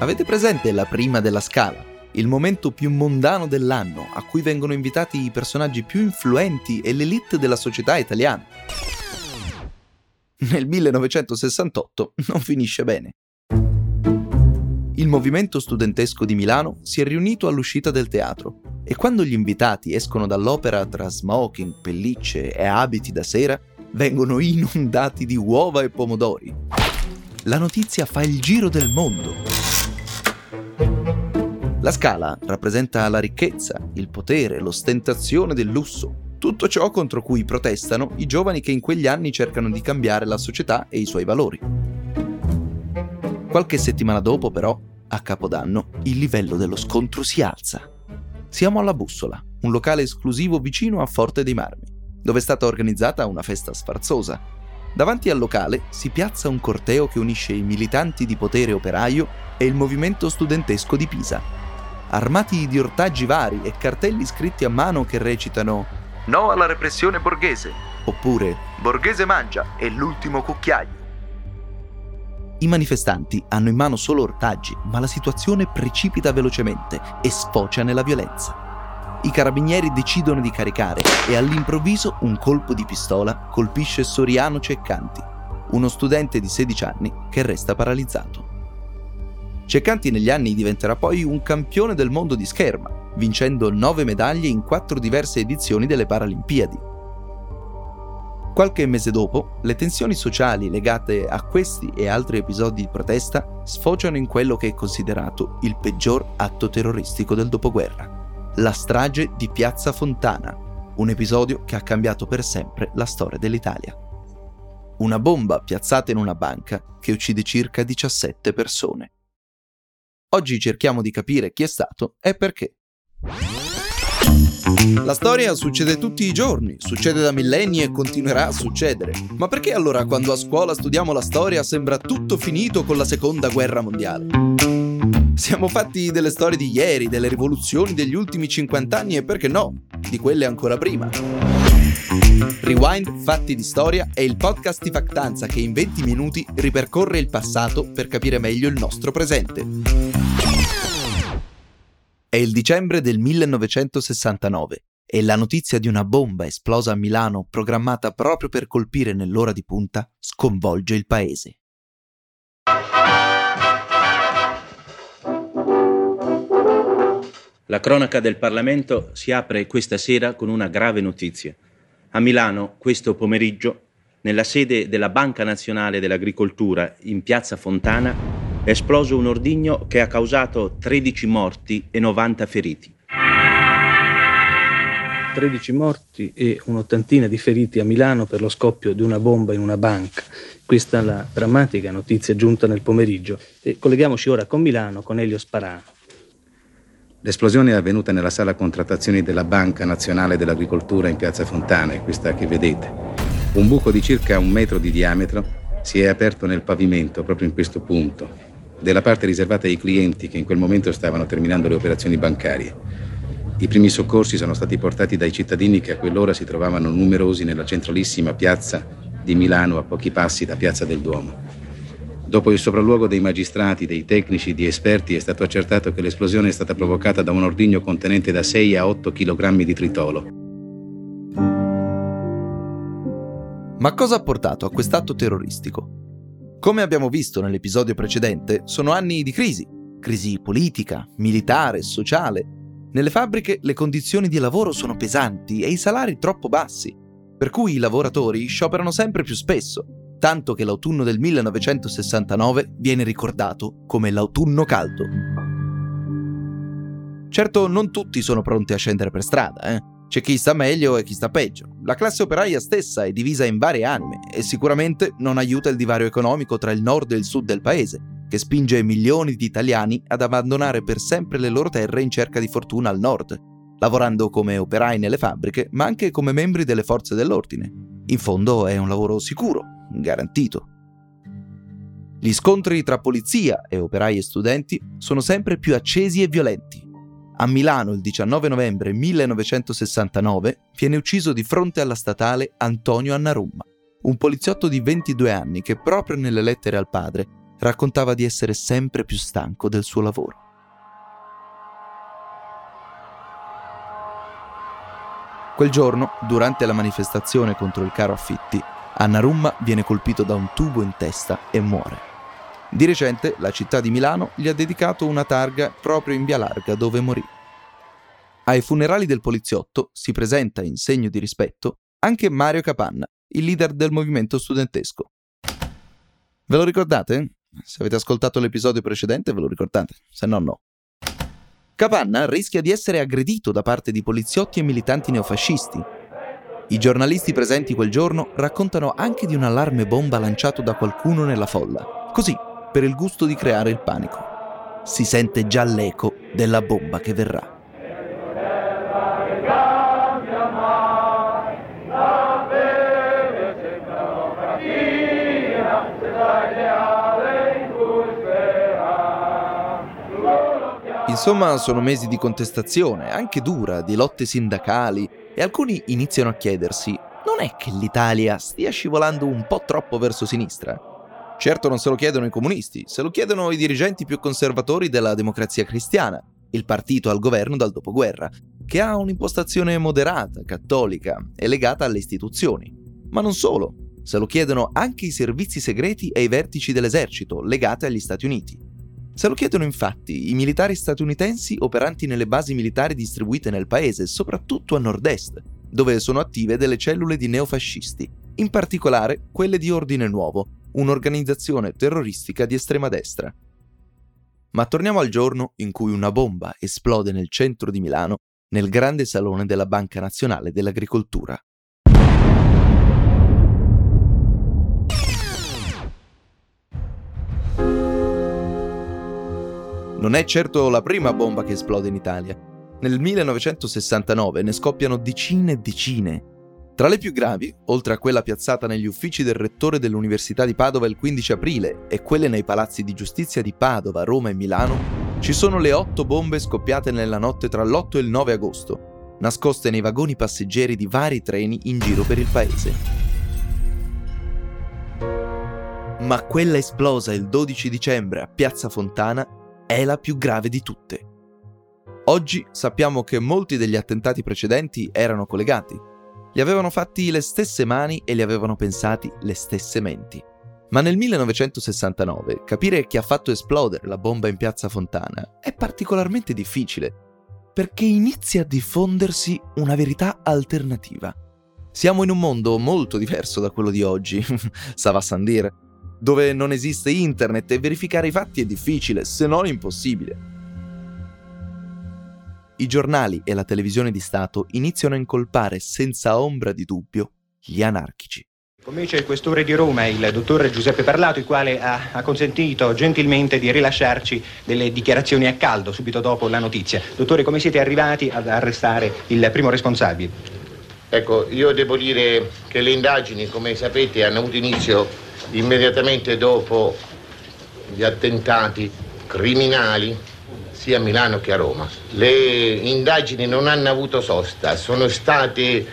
Avete presente la prima della scala? Il momento più mondano dell'anno, a cui vengono invitati i personaggi più influenti e l'elite della società italiana. Nel 1968 non finisce bene. Il movimento studentesco di Milano si è riunito all'uscita del teatro e quando gli invitati escono dall'opera tra smoking, pellicce e abiti da sera, vengono inondati di uova e pomodori. La notizia fa il giro del mondo. La scala rappresenta la ricchezza, il potere, l'ostentazione del lusso, tutto ciò contro cui protestano i giovani che in quegli anni cercano di cambiare la società e i suoi valori. Qualche settimana dopo, però, a Capodanno, il livello dello scontro si alza. Siamo alla Bussola, un locale esclusivo vicino a Forte dei Marmi, dove è stata organizzata una festa sfarzosa. Davanti al locale si piazza un corteo che unisce i militanti di potere operaio e il movimento studentesco di Pisa. Armati di ortaggi vari e cartelli scritti a mano che recitano No alla repressione borghese oppure Borghese mangia è l'ultimo cucchiaio. I manifestanti hanno in mano solo ortaggi, ma la situazione precipita velocemente e sfocia nella violenza. I carabinieri decidono di caricare e all'improvviso un colpo di pistola colpisce Soriano Ceccanti, uno studente di 16 anni che resta paralizzato. Ceccanti negli anni diventerà poi un campione del mondo di scherma, vincendo 9 medaglie in 4 diverse edizioni delle Paralimpiadi Qualche mese dopo, le tensioni sociali legate a questi e altri episodi di protesta sfociano in quello che è considerato il peggior atto terroristico del dopoguerra, la strage di Piazza Fontana, un episodio che ha cambiato per sempre la storia dell'Italia. Una bomba piazzata in una banca che uccide circa 17 persone. Oggi cerchiamo di capire chi è stato e perché. La storia succede tutti i giorni, succede da millenni e continuerà a succedere. Ma perché allora quando a scuola studiamo la storia sembra tutto finito con la seconda guerra mondiale? Siamo fatti delle storie di ieri, delle rivoluzioni degli ultimi 50 anni e perché no, di quelle ancora prima. Rewind Fatti di Storia è il podcast di Factanza che in 20 minuti ripercorre il passato per capire meglio il nostro presente. È il dicembre del 1969 e la notizia di una bomba esplosa a Milano, programmata proprio per colpire nell'ora di punta, sconvolge il paese. La cronaca del Parlamento si apre questa sera con una grave notizia. A Milano, questo pomeriggio, nella sede della Banca Nazionale dell'Agricoltura in Piazza Fontana, è esploso un ordigno che ha causato 13 morti e 90 feriti. 13 morti e un'ottantina di feriti a Milano per lo scoppio di una bomba in una banca. Questa è la drammatica notizia giunta nel pomeriggio. E colleghiamoci ora con Milano, con Elio Sparano. L'esplosione è avvenuta nella sala contrattazioni della Banca Nazionale dell'Agricoltura in Piazza Fontana, è questa che vedete. Un buco di circa un metro di diametro si è aperto nel pavimento, proprio in questo punto, della parte riservata ai clienti che in quel momento stavano terminando le operazioni bancarie. I primi soccorsi sono stati portati dai cittadini che a quell'ora si trovavano numerosi nella centralissima piazza di Milano a pochi passi da Piazza del Duomo. Dopo il sopralluogo dei magistrati, dei tecnici, di esperti è stato accertato che l'esplosione è stata provocata da un ordigno contenente da 6 a 8 kg di tritolo. Ma cosa ha portato a quest'atto terroristico? Come abbiamo visto nell'episodio precedente, sono anni di crisi, crisi politica, militare, sociale. Nelle fabbriche le condizioni di lavoro sono pesanti e i salari troppo bassi, per cui i lavoratori scioperano sempre più spesso, tanto che l'autunno del 1969 viene ricordato come l'autunno caldo. Certo, non tutti sono pronti a scendere per strada, eh? C'è chi sta meglio e chi sta peggio. La classe operaia stessa è divisa in varie anime e sicuramente non aiuta il divario economico tra il nord e il sud del paese, che spinge milioni di italiani ad abbandonare per sempre le loro terre in cerca di fortuna al nord, lavorando come operai nelle fabbriche, ma anche come membri delle forze dell'ordine. In fondo è un lavoro sicuro, garantito. Gli scontri tra polizia e operai e studenti sono sempre più accesi e violenti a Milano il 19 novembre 1969 viene ucciso di fronte alla statale Antonio Annarumma, un poliziotto di 22 anni che proprio nelle lettere al padre raccontava di essere sempre più stanco del suo lavoro. Quel giorno, durante la manifestazione contro il caro affitti, Annarumma viene colpito da un tubo in testa e muore. Di recente la città di Milano gli ha dedicato una targa proprio in via Larga dove morì. Ai funerali del poliziotto si presenta in segno di rispetto anche Mario Capanna, il leader del movimento studentesco. Ve lo ricordate? Se avete ascoltato l'episodio precedente ve lo ricordate, se no no. Capanna rischia di essere aggredito da parte di poliziotti e militanti neofascisti. I giornalisti presenti quel giorno raccontano anche di un allarme bomba lanciato da qualcuno nella folla, così per il gusto di creare il panico. Si sente già l'eco della bomba che verrà. Insomma, sono mesi di contestazione, anche dura, di lotte sindacali, e alcuni iniziano a chiedersi, non è che l'Italia stia scivolando un po' troppo verso sinistra? Certo non se lo chiedono i comunisti, se lo chiedono i dirigenti più conservatori della democrazia cristiana, il partito al governo dal dopoguerra, che ha un'impostazione moderata, cattolica e legata alle istituzioni. Ma non solo, se lo chiedono anche i servizi segreti e i vertici dell'esercito legati agli Stati Uniti. Se lo chiedono infatti i militari statunitensi operanti nelle basi militari distribuite nel paese, soprattutto a nord-est, dove sono attive delle cellule di neofascisti, in particolare quelle di Ordine Nuovo, un'organizzazione terroristica di estrema destra. Ma torniamo al giorno in cui una bomba esplode nel centro di Milano, nel grande salone della Banca Nazionale dell'Agricoltura. Non è certo la prima bomba che esplode in Italia. Nel 1969 ne scoppiano decine e decine, tra le più gravi, oltre a quella piazzata negli uffici del rettore dell'Università di Padova il 15 aprile e quelle nei palazzi di giustizia di Padova, Roma e Milano, ci sono le otto bombe scoppiate nella notte tra l'8 e il 9 agosto, nascoste nei vagoni passeggeri di vari treni in giro per il paese. Ma quella esplosa il 12 dicembre a Piazza Fontana è la più grave di tutte. Oggi sappiamo che molti degli attentati precedenti erano collegati, li avevano fatti le stesse mani e li avevano pensati le stesse menti. Ma nel 1969 capire chi ha fatto esplodere la bomba in piazza Fontana è particolarmente difficile, perché inizia a diffondersi una verità alternativa. Siamo in un mondo molto diverso da quello di oggi, Sava Sandir, dove non esiste internet e verificare i fatti è difficile, se non impossibile i giornali e la televisione di Stato iniziano a incolpare senza ombra di dubbio gli anarchici. Con me c'è il questore di Roma, il dottor Giuseppe Parlato, il quale ha, ha, consentito gentilmente di rilasciarci delle dichiarazioni a caldo subito dopo la notizia. Dottore, come siete arrivati ad arrestare il primo responsabile? Ecco, io devo dire che le indagini, come sapete, hanno avuto inizio immediatamente dopo gli attentati criminali sia a Milano che a Roma. Le indagini non hanno avuto sosta, sono state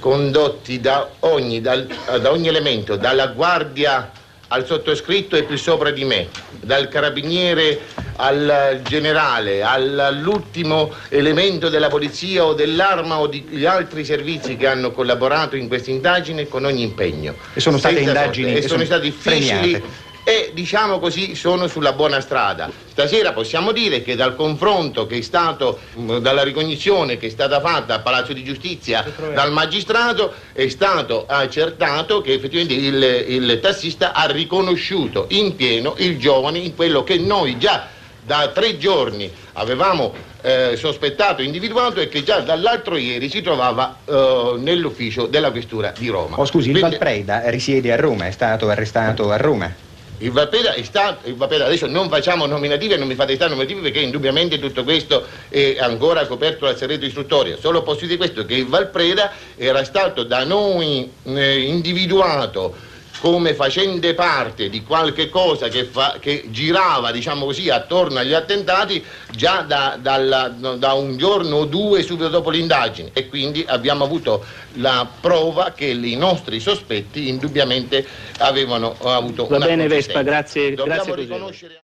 condotti da da ogni elemento, dalla guardia al sottoscritto e più sopra di me, dal carabiniere al generale, all'ultimo elemento della polizia o dell'arma o degli altri servizi che hanno collaborato in questa indagine con ogni impegno. E sono state Senza indagini e sono state difficili. Premiate e diciamo così sono sulla buona strada. Stasera possiamo dire che dal confronto che è stato, mm, dalla ricognizione che è stata fatta al Palazzo di Giustizia dal magistrato, è stato accertato che effettivamente il, il tassista ha riconosciuto in pieno il giovane in quello che noi già da tre giorni avevamo eh, sospettato, individuato e che già dall'altro ieri si trovava eh, nell'ufficio della questura di Roma. Oh scusi, il Valpreda risiede a Roma, è stato arrestato a Roma. Il Valpera è stato, il Valpera, adesso non facciamo nominativi e non mi fate stare nominativi perché indubbiamente tutto questo è ancora coperto dal segreto istruttorio. Solo posso dire questo, che il Valpreda era stato da noi eh, individuato come facente parte di qualche cosa che, fa, che girava, diciamo così, attorno agli attentati già da, dalla, da, un giorno o due subito dopo l'indagine e quindi abbiamo avuto la prova che i nostri sospetti indubbiamente avevano avuto Va una bene Vespa, grazie. Dobbiamo grazie riconoscere...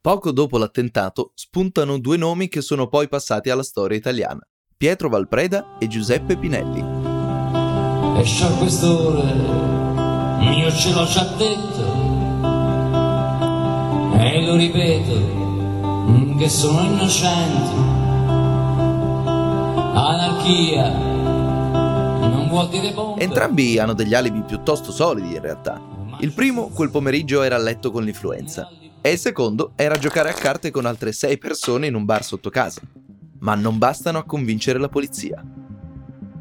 Poco dopo l'attentato spuntano due nomi che sono poi passati alla storia italiana, Pietro Valpreda e Giuseppe Pinelli. Esce quest'ora, io ce l'ho già detto, e lo ripeto, che sono innocente. Anarchia non vuol dire bomba. Entrambi hanno degli alibi piuttosto solidi in realtà. Il primo quel pomeriggio era a letto con l'influenza e il secondo era giocare a carte con altre sei persone in un bar sotto casa. Ma non bastano a convincere la polizia.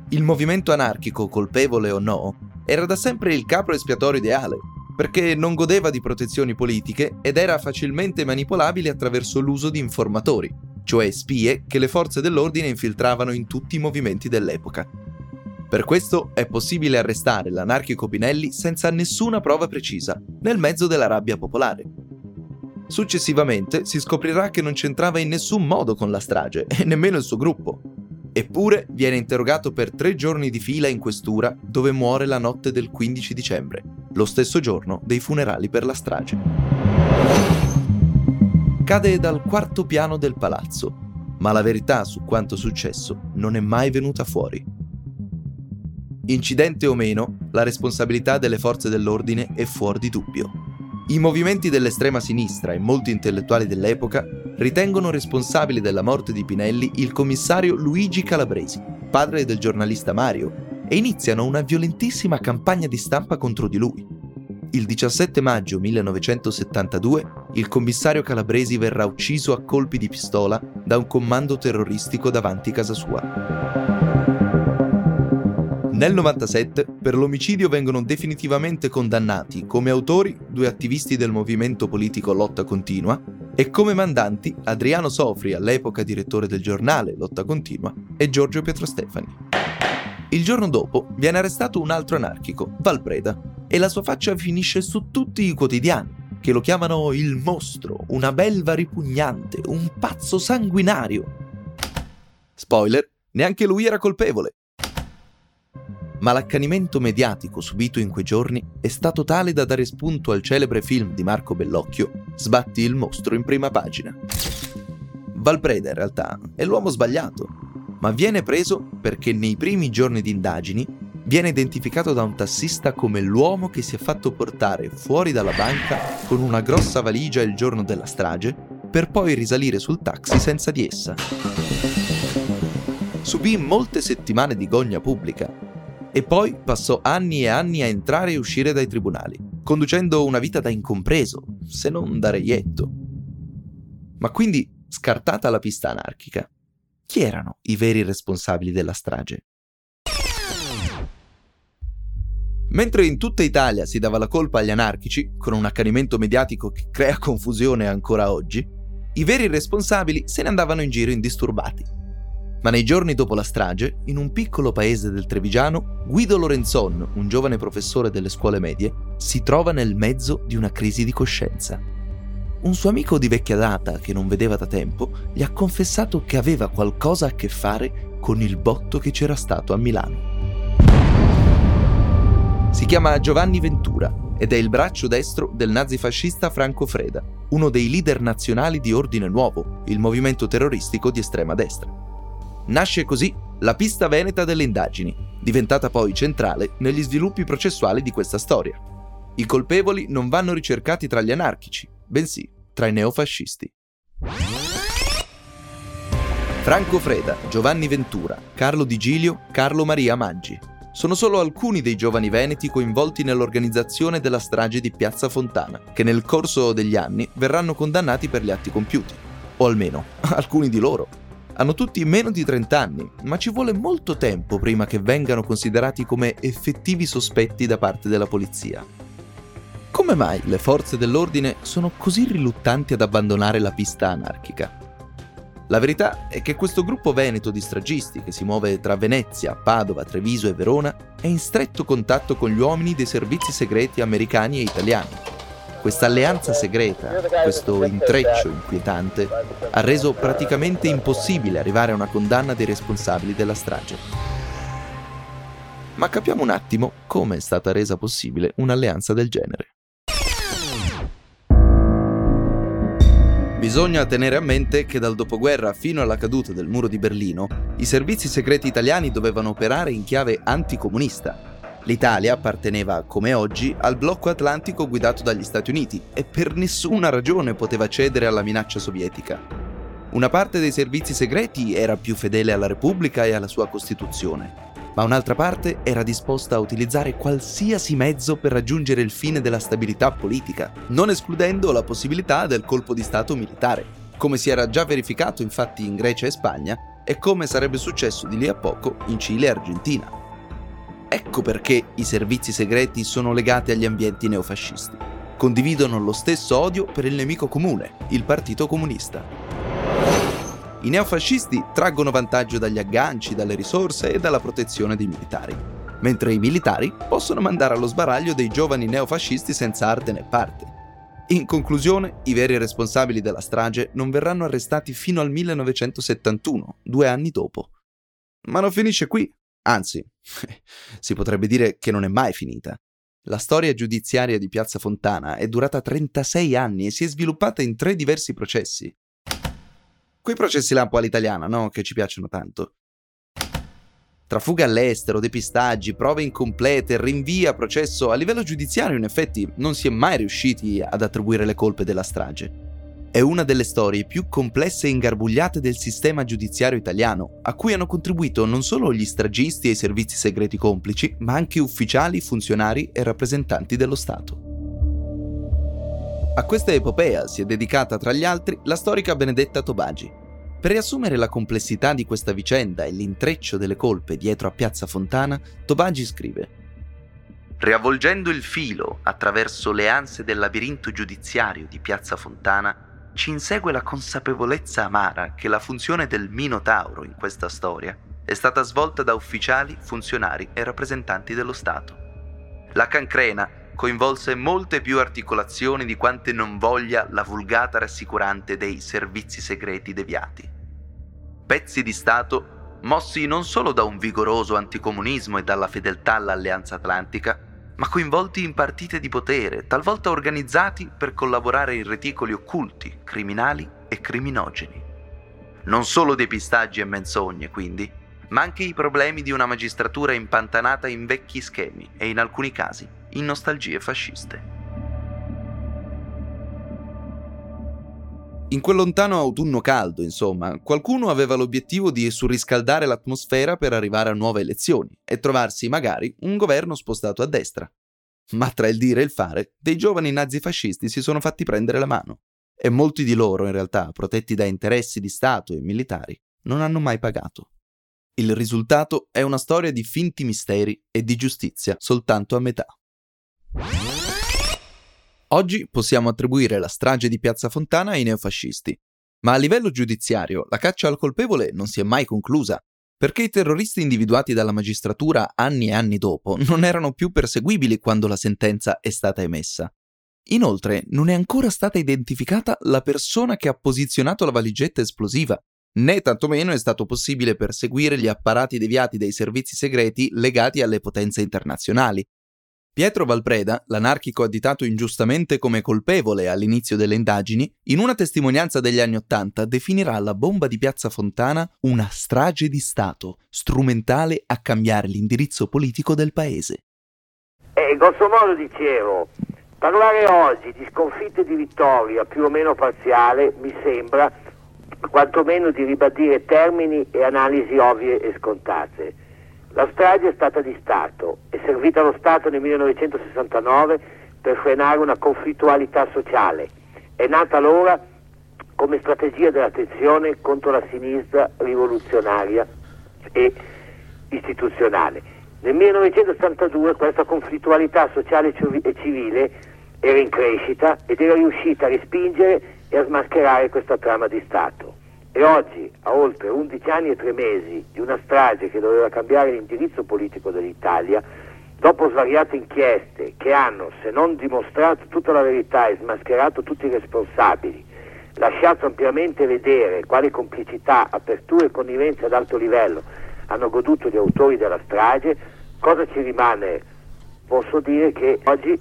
Il movimento anarchico, colpevole o no, era da sempre il capro espiatorio ideale, perché non godeva di protezioni politiche ed era facilmente manipolabile attraverso l'uso di informatori, cioè spie che le forze dell'ordine infiltravano in tutti i movimenti dell'epoca. Per questo è possibile arrestare l'anarchico Pinelli senza nessuna prova precisa, nel mezzo della rabbia popolare. Successivamente si scoprirà che non c'entrava in nessun modo con la strage e nemmeno il suo gruppo, Eppure viene interrogato per tre giorni di fila in questura dove muore la notte del 15 dicembre, lo stesso giorno dei funerali per la strage. Cade dal quarto piano del palazzo, ma la verità su quanto successo non è mai venuta fuori. Incidente o meno, la responsabilità delle forze dell'ordine è fuori di dubbio. I movimenti dell'estrema sinistra e molti intellettuali dell'epoca ritengono responsabile della morte di Pinelli il commissario Luigi Calabresi, padre del giornalista Mario, e iniziano una violentissima campagna di stampa contro di lui. Il 17 maggio 1972 il commissario Calabresi verrà ucciso a colpi di pistola da un comando terroristico davanti casa sua. Nel 97 per l'omicidio vengono definitivamente condannati come autori due attivisti del movimento politico Lotta Continua e come mandanti Adriano Sofri, all'epoca direttore del giornale Lotta Continua, e Giorgio Pietrostefani. Il giorno dopo viene arrestato un altro anarchico, Valpreda, e la sua faccia finisce su tutti i quotidiani, che lo chiamano il mostro, una belva ripugnante, un pazzo sanguinario. Spoiler, neanche lui era colpevole ma l'accanimento mediatico subito in quei giorni è stato tale da dare spunto al celebre film di Marco Bellocchio, Sbatti il mostro in prima pagina. Valpreda in realtà è l'uomo sbagliato, ma viene preso perché nei primi giorni di indagini viene identificato da un tassista come l'uomo che si è fatto portare fuori dalla banca con una grossa valigia il giorno della strage per poi risalire sul taxi senza di essa. Subì molte settimane di gogna pubblica e poi passò anni e anni a entrare e uscire dai tribunali, conducendo una vita da incompreso, se non da reietto. Ma quindi, scartata la pista anarchica, chi erano i veri responsabili della strage? Mentre in tutta Italia si dava la colpa agli anarchici, con un accanimento mediatico che crea confusione ancora oggi, i veri responsabili se ne andavano in giro indisturbati ma nei giorni dopo la strage, in un piccolo paese del Trevigiano, Guido Lorenzon, un giovane professore delle scuole medie, si trova nel mezzo di una crisi di coscienza. Un suo amico di vecchia data, che non vedeva da tempo, gli ha confessato che aveva qualcosa a che fare con il botto che c'era stato a Milano. Si chiama Giovanni Ventura ed è il braccio destro del nazifascista Franco Freda, uno dei leader nazionali di Ordine Nuovo, il movimento terroristico di estrema destra. Nasce così la pista veneta delle indagini, diventata poi centrale negli sviluppi processuali di questa storia. I colpevoli non vanno ricercati tra gli anarchici, bensì tra i neofascisti. Franco Freda, Giovanni Ventura, Carlo Di Gilio, Carlo Maria Maggi. Sono solo alcuni dei giovani veneti coinvolti nell'organizzazione della strage di Piazza Fontana, che nel corso degli anni verranno condannati per gli atti compiuti. O almeno, alcuni di loro, hanno tutti meno di 30 anni, ma ci vuole molto tempo prima che vengano considerati come effettivi sospetti da parte della polizia. Come mai le forze dell'ordine sono così riluttanti ad abbandonare la pista anarchica? La verità è che questo gruppo veneto di stragisti, che si muove tra Venezia, Padova, Treviso e Verona, è in stretto contatto con gli uomini dei servizi segreti americani e italiani. Questa alleanza segreta, questo intreccio inquietante, ha reso praticamente impossibile arrivare a una condanna dei responsabili della strage. Ma capiamo un attimo come è stata resa possibile un'alleanza del genere. Bisogna tenere a mente che dal dopoguerra fino alla caduta del muro di Berlino, i servizi segreti italiani dovevano operare in chiave anticomunista. L'Italia apparteneva, come oggi, al blocco atlantico guidato dagli Stati Uniti e per nessuna ragione poteva cedere alla minaccia sovietica. Una parte dei servizi segreti era più fedele alla Repubblica e alla sua Costituzione, ma un'altra parte era disposta a utilizzare qualsiasi mezzo per raggiungere il fine della stabilità politica, non escludendo la possibilità del colpo di Stato militare, come si era già verificato infatti in Grecia e Spagna e come sarebbe successo di lì a poco in Cile e Argentina. Ecco perché i servizi segreti sono legati agli ambienti neofascisti. Condividono lo stesso odio per il nemico comune, il Partito Comunista. I neofascisti traggono vantaggio dagli agganci, dalle risorse e dalla protezione dei militari, mentre i militari possono mandare allo sbaraglio dei giovani neofascisti senza arte né parte. In conclusione, i veri responsabili della strage non verranno arrestati fino al 1971, due anni dopo. Ma non finisce qui, anzi, si potrebbe dire che non è mai finita. La storia giudiziaria di Piazza Fontana è durata 36 anni e si è sviluppata in tre diversi processi. Quei processi lampo all'italiana, no? Che ci piacciono tanto. Tra fughe all'estero, depistaggi, prove incomplete, rinvii a processo, a livello giudiziario in effetti non si è mai riusciti ad attribuire le colpe della strage. È una delle storie più complesse e ingarbugliate del sistema giudiziario italiano, a cui hanno contribuito non solo gli stragisti e i servizi segreti complici, ma anche ufficiali, funzionari e rappresentanti dello Stato. A questa epopea si è dedicata tra gli altri la storica Benedetta Tobagi. Per riassumere la complessità di questa vicenda e l'intreccio delle colpe dietro a Piazza Fontana, Tobagi scrive Riavvolgendo il filo attraverso le anse del labirinto giudiziario di Piazza Fontana, ci insegue la consapevolezza amara che la funzione del Minotauro in questa storia è stata svolta da ufficiali, funzionari e rappresentanti dello Stato. La cancrena coinvolse molte più articolazioni di quante non voglia la vulgata rassicurante dei servizi segreti deviati. Pezzi di Stato mossi non solo da un vigoroso anticomunismo e dalla fedeltà all'Alleanza Atlantica, ma coinvolti in partite di potere, talvolta organizzati per collaborare in reticoli occulti, criminali e criminogeni. Non solo depistaggi e menzogne, quindi, ma anche i problemi di una magistratura impantanata in vecchi schemi e in alcuni casi in nostalgie fasciste. In quel lontano autunno caldo, insomma, qualcuno aveva l'obiettivo di surriscaldare l'atmosfera per arrivare a nuove elezioni e trovarsi magari un governo spostato a destra. Ma tra il dire e il fare, dei giovani nazifascisti si sono fatti prendere la mano e molti di loro, in realtà, protetti da interessi di Stato e militari, non hanno mai pagato. Il risultato è una storia di finti misteri e di giustizia soltanto a metà. Oggi possiamo attribuire la strage di Piazza Fontana ai neofascisti, ma a livello giudiziario la caccia al colpevole non si è mai conclusa, perché i terroristi individuati dalla magistratura anni e anni dopo non erano più perseguibili quando la sentenza è stata emessa. Inoltre non è ancora stata identificata la persona che ha posizionato la valigetta esplosiva, né tantomeno è stato possibile perseguire gli apparati deviati dei servizi segreti legati alle potenze internazionali. Pietro Valpreda, l'anarchico additato ingiustamente come colpevole all'inizio delle indagini, in una testimonianza degli anni Ottanta definirà la bomba di Piazza Fontana una strage di Stato, strumentale a cambiare l'indirizzo politico del paese. E grosso modo dicevo, parlare oggi di sconfitte di vittoria più o meno parziale mi sembra quantomeno di ribadire termini e analisi ovvie e scontate. La strage è stata di Stato, è servita allo Stato nel 1969 per frenare una conflittualità sociale. È nata allora come strategia della tensione contro la sinistra rivoluzionaria e istituzionale. Nel 1962 questa conflittualità sociale e civile era in crescita ed era riuscita a respingere e a smascherare questa trama di Stato. E oggi, a oltre 11 anni e 3 mesi di una strage che doveva cambiare l'indirizzo politico dell'Italia, dopo svariate inchieste che hanno, se non dimostrato tutta la verità e smascherato tutti i responsabili, lasciato ampiamente vedere quali complicità, aperture e connivenze ad alto livello hanno goduto gli autori della strage, cosa ci rimane? Posso dire che oggi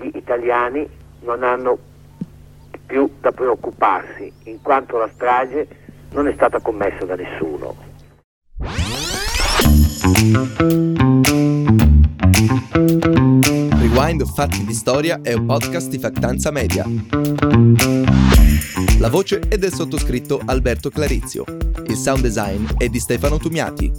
gli italiani non hanno più da preoccuparsi, in quanto la strage non è stata commessa da nessuno. Rewind Fatti di Storia è un podcast di Factanza Media. La voce è del sottoscritto Alberto Clarizio. Il sound design è di Stefano Tumiati.